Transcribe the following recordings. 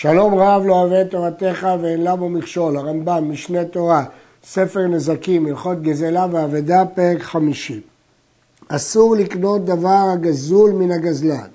שלום רב לא אוהב את תורתך ואין לה בו מכשול, הרמב"ם, משנה תורה, ספר נזקים, הלכות גזלה ואבדה, פרק חמישי. אסור לקנות דבר הגזול מן הגזלן,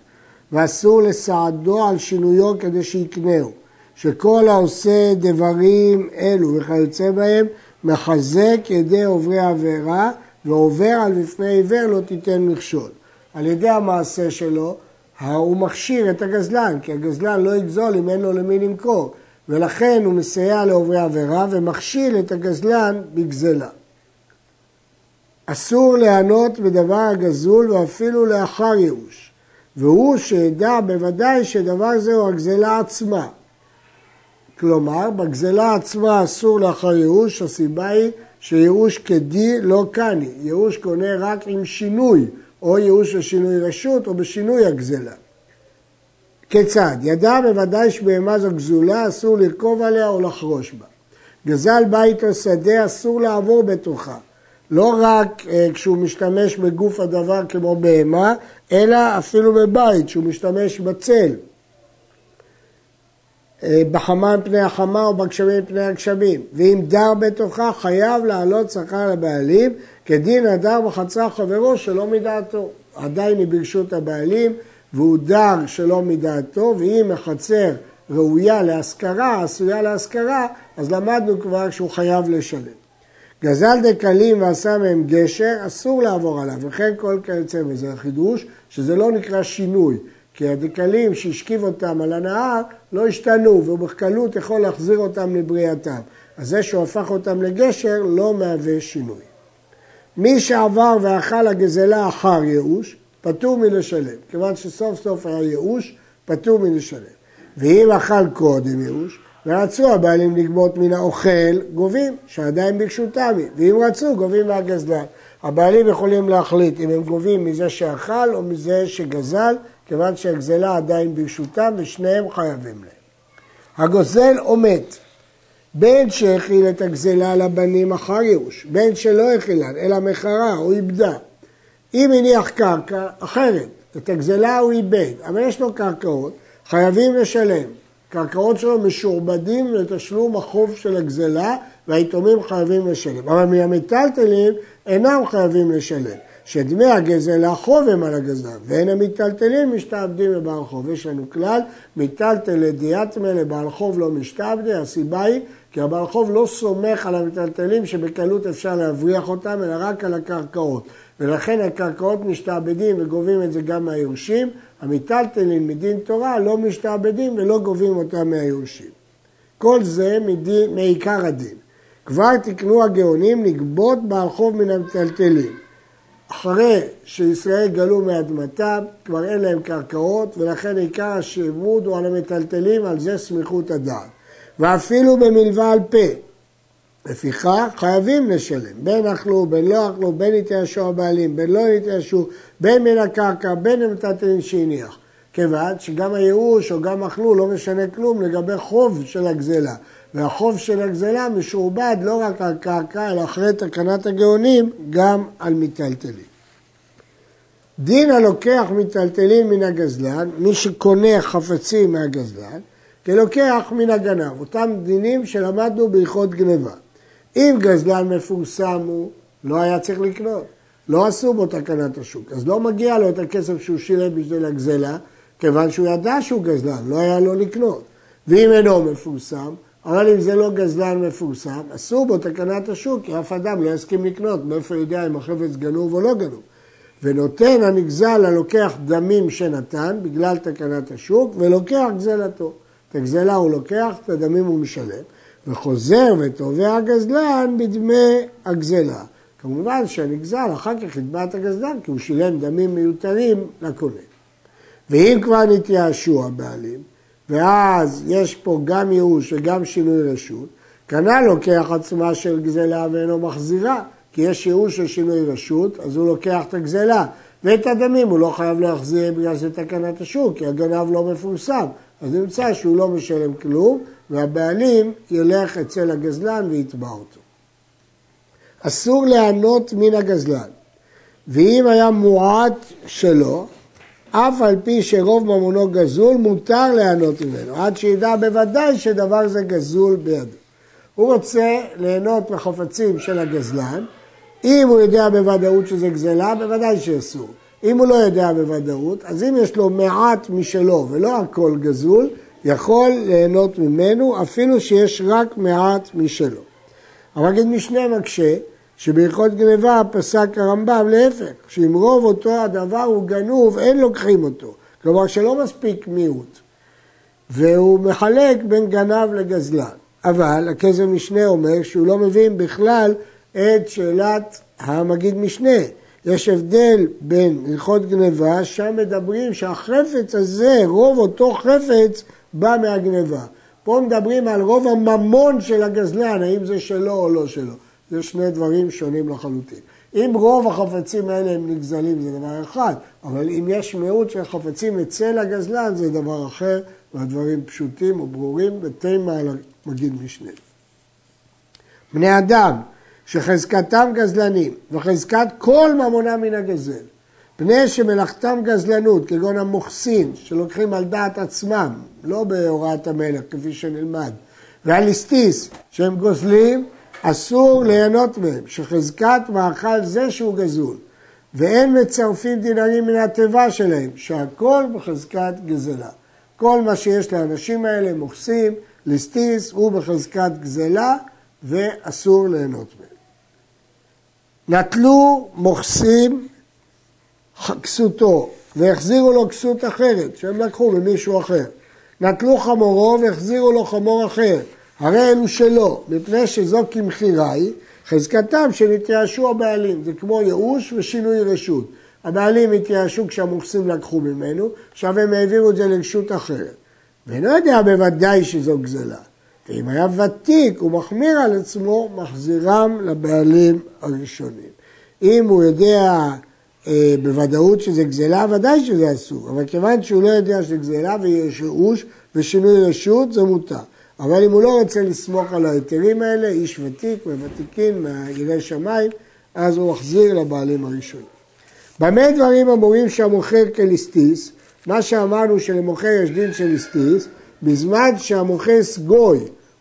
ואסור לסעדו על שינויו כדי שיקנהו, שכל העושה דברים אלו וכיוצא בהם, מחזק ידי עוברי עבירה, ועובר על בפני עיוור לא תיתן מכשול. על ידי המעשה שלו הוא מכשיר את הגזלן, כי הגזלן לא יגזול אם אין לו למי למכור, ולכן הוא מסייע לעוברי עבירה ומכשיל את הגזלן בגזלה. אסור להיענות בדבר הגזול ואפילו לאחר ייאוש, והוא שידע בוודאי שדבר זה הוא הגזלה עצמה. כלומר, בגזלה עצמה אסור לאחר ייאוש, הסיבה היא שייאוש כדי לא קני, ייאוש קונה רק עם שינוי, או ייאוש בשינוי רשות או בשינוי הגזלה. כיצד? ידע בוודאי שבהמה זו גזולה, אסור לרכוב עליה או לחרוש בה. גזל בית או שדה אסור לעבור בתוכה. לא רק אה, כשהוא משתמש בגוף הדבר כמו בהמה, אלא אפילו בבית, שהוא משתמש בצל. אה, בחמה מפני החמה או בגשמים מפני הגשמים. ואם דר בתוכה, חייב לעלות שכר לבעלים, כדין הדר בחצר חברו שלא מדעתו. עדיין היא ברשות הבעלים, והוא דר שלא מדעתו, ואם החצר ראויה להשכרה, עשויה להשכרה, אז למדנו כבר שהוא חייב לשלם. גזל דקלים ועשה מהם גשר, אסור לעבור עליו, וכן כל כיוצא בזה. החידוש, שזה לא נקרא שינוי, כי הדקלים שהשכיב אותם על הנהר לא השתנו, והוא בקלות יכול להחזיר אותם לבריאתם. אז זה שהוא הפך אותם לגשר לא מהווה שינוי. מי שעבר ואכל הגזלה אחר ייאוש, פטור מלשלם. כיוון שסוף סוף היה ייאוש, פטור מלשלם. ואם אכל קודם ייאוש, ורצו הבעלים לגבות מן האוכל, גובים, שעדיין ביקשו תמי, ואם רצו, גובים מהגזלן. הבעלים יכולים להחליט אם הם גובים מזה שאכל או מזה שגזל, כיוון שהגזלה עדיין ברשותם ושניהם חייבים להם. הגוזל או מת, בין שהכיל את הגזלה לבנים אחר ייאוש, בין שלא הכילן, אלא מכרה או איבדה. אם הניח קרקע אחרת, את הגזלה הוא איבד, אבל יש לו קרקעות, חייבים לשלם. קרקעות שלו משועבדים לתשלום החוב של הגזלה והיתומים חייבים לשלם. אבל מהמיטלטלים אינם חייבים לשלם. שדמי הגזל החוב הם על הגזל, ואין המיטלטלים משתעבדים לבעל חוב. יש לנו כלל, מיטלטל לדיאטמה לבעל חוב לא משתעבדי, הסיבה היא כי הבעל חוב לא סומך על המיטלטלים שבקלות אפשר להבריח אותם, אלא רק על הקרקעות. ולכן הקרקעות משתעבדים וגובים את זה גם מהיורשים, המיטלטלים מדין תורה לא משתעבדים ולא גובים אותם מהיורשים. כל זה מדין, מעיקר הדין. כבר תקנו הגאונים לגבות בעל חוב מן המיטלטלים. אחרי שישראל גלו מאדמתם, כבר אין להם קרקעות, ולכן עיקר השעבוד הוא על המטלטלים, על זה סמיכות הדעת. ואפילו במלווה על פה. לפיכך חייבים לשלם, בין אכלו, בין לא אכלו, בין התיישו הבעלים, בין לא התיישו, בין מן הקרקע, בין המטלטלים שהניח. כיוון שגם הייאוש או גם אכלו לא משנה כלום לגבי חוב של הגזלה. והחוב של הגזלה משועבד לא רק על קרקע, אלא אחרי תקנת הגאונים, גם על מיטלטלים. דין הלוקח מיטלטלים מן הגזלן, מי שקונה חפצים מהגזלן, כלוקח מן הגנב, אותם דינים שלמדנו בהלכות גניבה. אם גזלן מפורסם הוא, לא היה צריך לקנות, לא עשו בו תקנת השוק, אז לא מגיע לו את הכסף שהוא שילם בשביל הגזלה, כיוון שהוא ידע שהוא גזלן, לא היה לו לקנות. ואם אינו מפורסם, אבל אם זה לא גזלן מפורסם, אסור בו תקנת השוק, כי אף אדם לא יסכים לקנות, מאיפה יודע אם החפץ גנוב או לא גנוב. ונותן הנגזל הלוקח דמים שנתן בגלל תקנת השוק, ולוקח גזלתו. את הגזלה הוא לוקח, את הדמים הוא משלם, וחוזר ותובע הגזלן בדמי הגזלה. כמובן שהנגזל אחר כך יתבע את הגזלן, כי הוא שילם דמים מיותרים לקונה. ואם כבר נתייאשו הבעלים, ואז יש פה גם ייאוש וגם שינוי רשות, כנ"ל לוקח עצמה של גזלה ואינו מחזירה, כי יש ייאוש של שינוי רשות, אז הוא לוקח את הגזלה. ואת הדמים הוא לא חייב להחזיר בגלל שזה תקנת השוק, כי הגנב לא מפורסם. אז נמצא שהוא לא משלם כלום, והבעלים ילך אצל הגזלן ויתבע אותו. אסור ליהנות מן הגזלן, ואם היה מועט שלו, אף על פי שרוב ממונו גזול, מותר ליהנות ממנו, עד שידע בוודאי שדבר זה גזול בידו. הוא רוצה ליהנות מחפצים של הגזלן, אם הוא יודע בוודאות שזה גזלה, בוודאי שאסור. אם הוא לא יודע בוודאות, אז אם יש לו מעט משלו ולא הכל גזול, יכול ליהנות ממנו אפילו שיש רק מעט משלו. אבל נגיד משנה מקשה שבהלכות גניבה פסק הרמב"ם להפך, שאם רוב אותו הדבר הוא גנוב, אין לוקחים אותו. כלומר שלא מספיק מיעוט. והוא מחלק בין גנב לגזלן. אבל הכסף משנה אומר שהוא לא מבין בכלל את שאלת המגיד משנה. יש הבדל בין הלכות גניבה, שם מדברים שהחפץ הזה, רוב אותו חפץ, בא מהגניבה. פה מדברים על רוב הממון של הגזלן, האם זה שלו או לא שלו. זה שני דברים שונים לחלוטין. אם רוב החפצים האלה הם נגזלים זה דבר אחד, אבל אם יש מיעוט של חפצים אצל הגזלן זה דבר אחר, והדברים פשוטים וברורים ותימה על המגיד משנה. בני אדם שחזקתם גזלנים וחזקת כל ממונם מן הגזל, בני שמלאכתם גזלנות, כגון המוכסין, שלוקחים על דעת עצמם, לא בהוראת המלך, כפי שנלמד, והליסטיס, שהם גוזלים, אסור ליהנות מהם, שחזקת מאכל זה שהוא גזול, ואין מצרפים דינרים מן התיבה שלהם, שהכל בחזקת גזלה. כל מה שיש לאנשים האלה, מוכסים, ליסטיס, הוא בחזקת גזלה, ואסור ליהנות מהם. נטלו מוכסים כסותו והחזירו לו כסות אחרת שהם לקחו ממישהו אחר. נטלו חמורו והחזירו לו חמור אחר. הרי אלו שלו, מפני שזו כמכירה היא, חזקתם שנתייאשו הבעלים. זה כמו ייאוש ושינוי רשות. הבעלים התייאשו כשהמוכסים לקחו ממנו, עכשיו הם העבירו את זה לרשות אחרת. ואינו יודע בוודאי שזו גזלה. ואם היה ותיק ומחמיר על עצמו, מחזירם לבעלים הראשונים. אם הוא יודע אה, בוודאות שזה גזלה, ודאי שזה אסור. אבל כיוון שהוא לא יודע שזה גזלה ויש ייאוש ושינוי רשות, זה מותר. אבל אם הוא לא רוצה לסמוך על ההיתרים האלה, איש ותיק וותיקין מהירי שמיים, אז הוא מחזיר לבעלים הראשונים. במה דברים אמורים שהמוכר כליסטיס? מה שאמרנו שלמוכר יש דין של ליסטיס, בזמן שהמוכס גוי,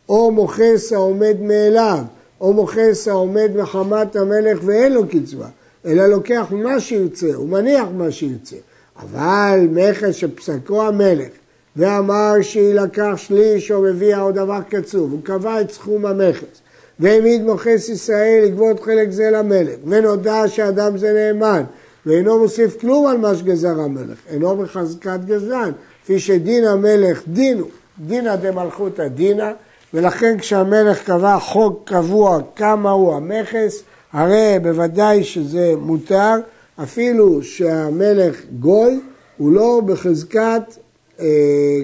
או מוכס העומד מאליו, או מוכס העומד מחמת המלך ואין לו קצבה, אלא לוקח מה שירצה, הוא מניח מה שירצה. אבל מכס שפסקו המלך ואמר שיילקח שליש או מביא עוד דבר קצוב, הוא קבע את סכום המכס. והעמיד מוכס ישראל לגבות חלק זה למלך. ונודע שאדם זה נאמן ואינו מוסיף כלום על מה שגזר המלך, אינו בחזקת גזלן, כפי שדין המלך דינו, דינא דמלכותא דינא, ולכן כשהמלך קבע חוק קבוע כמה הוא המכס, הרי בוודאי שזה מותר, אפילו שהמלך גוי, הוא לא בחזקת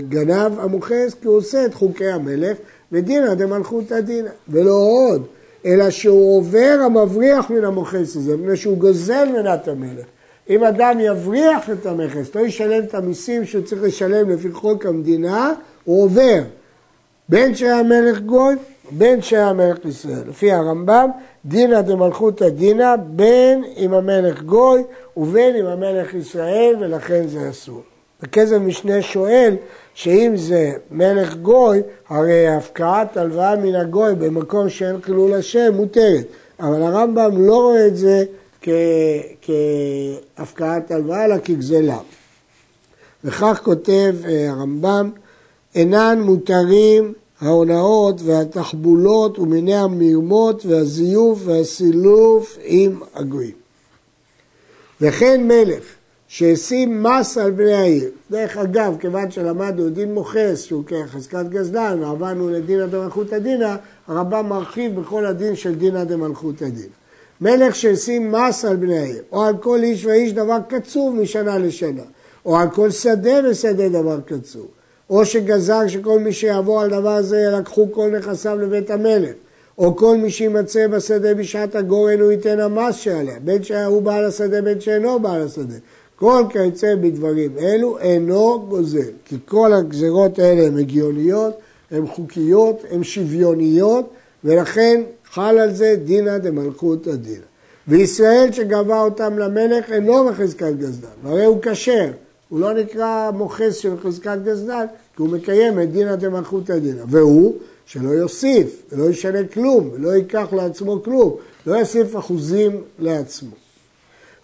גנב המוכס, כי הוא עושה את חוקי המלך, ודינא דמלכותא דינא, ולא עוד, אלא שהוא עובר המבריח מן המוכס הזה, מפני שהוא גוזל מנת המלך. אם אדם יבריח את המכס, לא ישלם את המיסים שהוא צריך לשלם לפי חוק המדינה, הוא עובר. בין שהיה מלך גוי, בין שהיה מלך ישראל. לפי הרמב"ם, דינא דמלכותא דינא, בין אם המלך גוי ובין אם המלך ישראל, ולכן זה אסור. הכסף משנה שואל שאם זה מלך גוי, הרי הפקעת הלוואה מן הגוי במקום שאין חילול השם מותרת. אבל הרמב"ם לא רואה את זה כהפקעת הלוואה, אלא כגזלה. וכך כותב אה, הרמב"ם, אינן מותרים ההונאות והתחבולות ומיני המרמות והזיוף והסילוף עם הגויים. וכן מלך שהשים מס על בני העיר. דרך אגב, כיוון שלמדנו דין מוכס שהוא כחזקת גזלן ועברנו לדינא דמלכותא דינא, הרמב"ם מרחיב בכל הדין של דינא דמלכותא דינא. מלך שהשים מס על בני העיר, או על כל איש ואיש דבר קצוב משנה לשנה, או על כל שדה ושדה דבר קצוב, או שגזר שכל מי שיעבור על דבר זה ילקחו כל נכסיו לבית המלך, או כל מי שימצא בשדה בשעת הגורן הוא ייתן המס שעליה, בין שהוא בעל השדה בין שאינו בעל השדה. כל כיוצא בדברים אלו אינו גוזל, כי כל הגזרות האלה הן הגיוניות, הן חוקיות, הן שוויוניות, ולכן חל על זה דינא דמלכותא דינא. וישראל שגבה אותם למלך אינו בחזקת גזלן, הרי הוא כשר, הוא לא נקרא מוכס של חזקת גזלן, כי הוא מקיים את דינא דמלכותא דינא. והוא, שלא יוסיף, ולא ישנה כלום, ולא ייקח לעצמו כלום, לא יוסיף אחוזים לעצמו.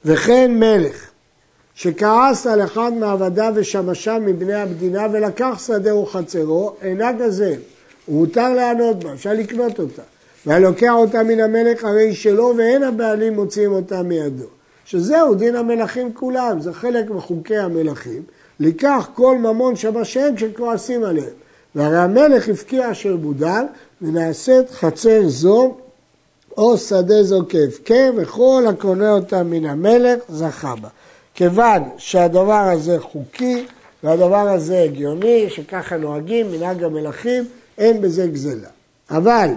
וכן מלך, שכעס על אחד מעבדיו ושמשם מבני המדינה ולקח שדה וחצרו, אינה גזל. הוא מותר לענות בה, אפשר לקנות אותה. והלוקח אותה מן המלך הרי שלו ואין הבעלים מוציאים אותה מידו. שזהו דין המלכים כולם, זה חלק מחוקי המלכים. לקח כל ממון שבשם כשכועסים עליהם. והרי המלך הפקיע אשר בודל ונעשית חצר זו או שדה זו כהפקר וכל הקונה אותה מן המלך זכה בה. כיוון שהדבר הזה חוקי והדבר הזה הגיוני, שככה נוהגים, מנהג המלכים, אין בזה גזלה. אבל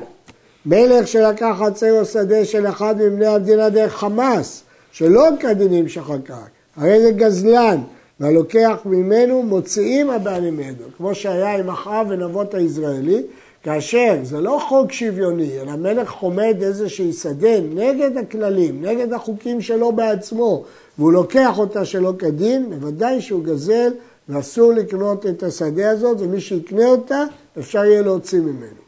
מלך שלקח חצר או שדה של אחד מבני המדינה דרך חמאס, שלא כדינים שחקק, הרי זה גזלן, והלוקח ממנו מוציאים הבעלים מידו, כמו שהיה עם אחאב ונבות הישראלי, כאשר זה לא חוק שוויוני, אלא המלך חומד איזושהי שדה נגד הכללים, נגד החוקים שלו בעצמו, והוא לוקח אותה שלא כדין, בוודאי שהוא גזל ואסור לקנות את השדה הזאת, ומי שיקנה אותה, אפשר יהיה להוציא ממנו.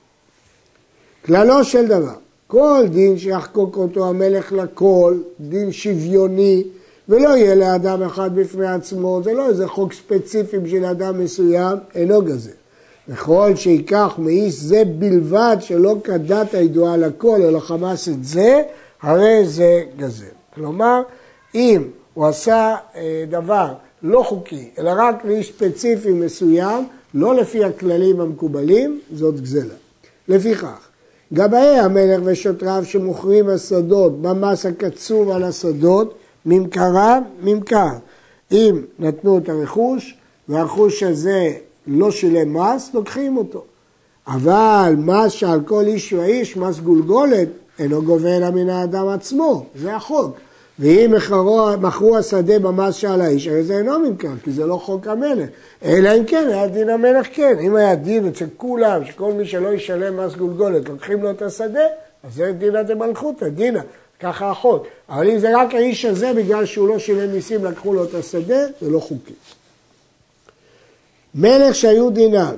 כללו של דבר, כל דין שיחקוק אותו המלך לכל, דין שוויוני, ולא יהיה לאדם אחד בפני עצמו, זה לא איזה חוק ספציפי בשביל אדם מסוים, אינו גזל. וכל שיקח מאיש זה בלבד שלא כדת הידועה לכל, אלא חמאס את זה, הרי זה גזל. כלומר, אם הוא עשה אה, דבר לא חוקי, אלא רק לאיש ספציפי מסוים, לא לפי הכללים המקובלים, זאת גזלה. לפיכך, גבאי המלך ושוטריו שמוכרים השדות במס הקצוב על השדות, ממכרם, ממכר. אם נתנו את הרכוש והרכוש הזה לא שילם מס, לוקחים אותו. אבל מס שעל כל איש ואיש, מס גולגולת, אינו גובה אלא מן האדם עצמו, זה החוק. ואם מכרו השדה במס שעל האיש, הרי זה אינו ממכר, כי זה לא חוק המלך. אלא אם כן, היה דין המלך כן. אם היה דין אצל כולם, שכל מי שלא ישלם מס גולגולת, לוקחים לו את השדה, אז זה דינא דמלכותא, דינא, ככה החוק. אבל אם זה רק האיש הזה, בגלל שהוא לא שילם מיסים, לקחו לו את השדה, זה לא חוקי. מלך שהיו דיניו,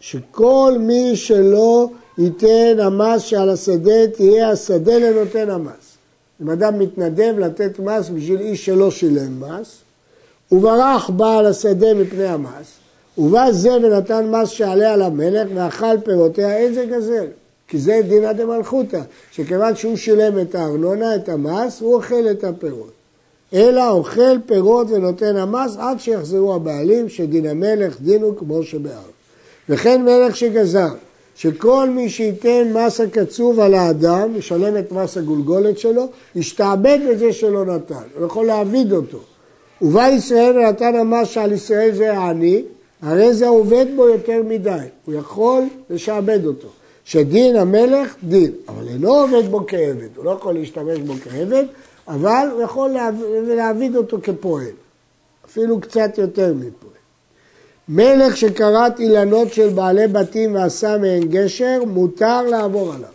שכל מי שלא ייתן המס שעל השדה, תהיה השדה לנותן המס. אם אדם מתנדב לתת מס בשביל איש שלא שילם מס, וברח בעל השדה מפני המס, ובא זה ונתן מס שעלה על המלך ואכל פירותיה, אין זה גזל. כי זה דינא דמלכותא, שכיוון שהוא שילם את הארנונה, את המס, הוא אוכל את הפירות. אלא אוכל פירות ונותן המס עד שיחזרו הבעלים, שדין המלך דינו כמו שבאר. וכן מלך שגזר שכל מי שייתן מס הקצוב על האדם, ישלם את מס הגולגולת שלו, ישתעבד בזה שלא נתן, הוא יכול להעביד אותו. ובא ישראל ונתן המס שעל ישראל זה העני, הרי זה עובד בו יותר מדי, הוא יכול לשעבד אותו. שדין המלך דין, אבל אינו עובד בו כעבד, הוא לא יכול להשתמש בו כעבד, אבל הוא יכול להעביד אותו כפועל, אפילו קצת יותר מפועל. מלך שכרת אילנות של בעלי בתים ועשה מהן גשר, מותר לעבור עליו.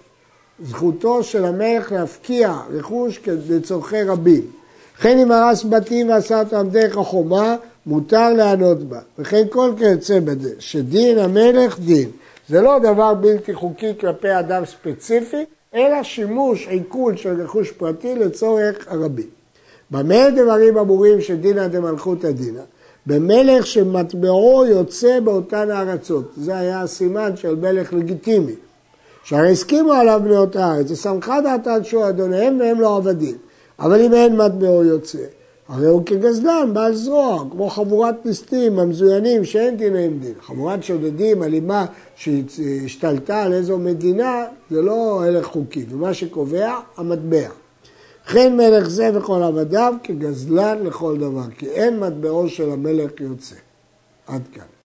זכותו של המלך להפקיע רכוש לצורכי רבים. וכן אם הרס בתים ועשה אותם דרך החומה, מותר לענות בה. וכן כל כיוצא בזה, שדין המלך דין. זה לא דבר בלתי חוקי כלפי אדם ספציפי, אלא שימוש, עיכול של רכוש פרטי לצורך הרבים. במה דברים אמורים שדינא דמלכותא דינא? במלך שמטבעו יוצא באותן הארצות. זה היה הסימן של מלך לגיטימי. שהרי הסכימו עליו בני אותה הארץ, ושמחה דעתן שהוא אדוניהם והם לא עבדים. אבל אם אין מטבעו יוצא, הרי הוא כגזלן, בעל זרוע, כמו חבורת ליסטים המזוינים שאין דיניהם דין. חבורת שודדים, אלימה שהשתלטה על איזו מדינה, זה לא הלך חוקי, ומה שקובע, המטבע. וכן מלך זה וכל עבדיו כגזלן לכל דבר, כי אין מטבעו של המלך יוצא. עד כאן.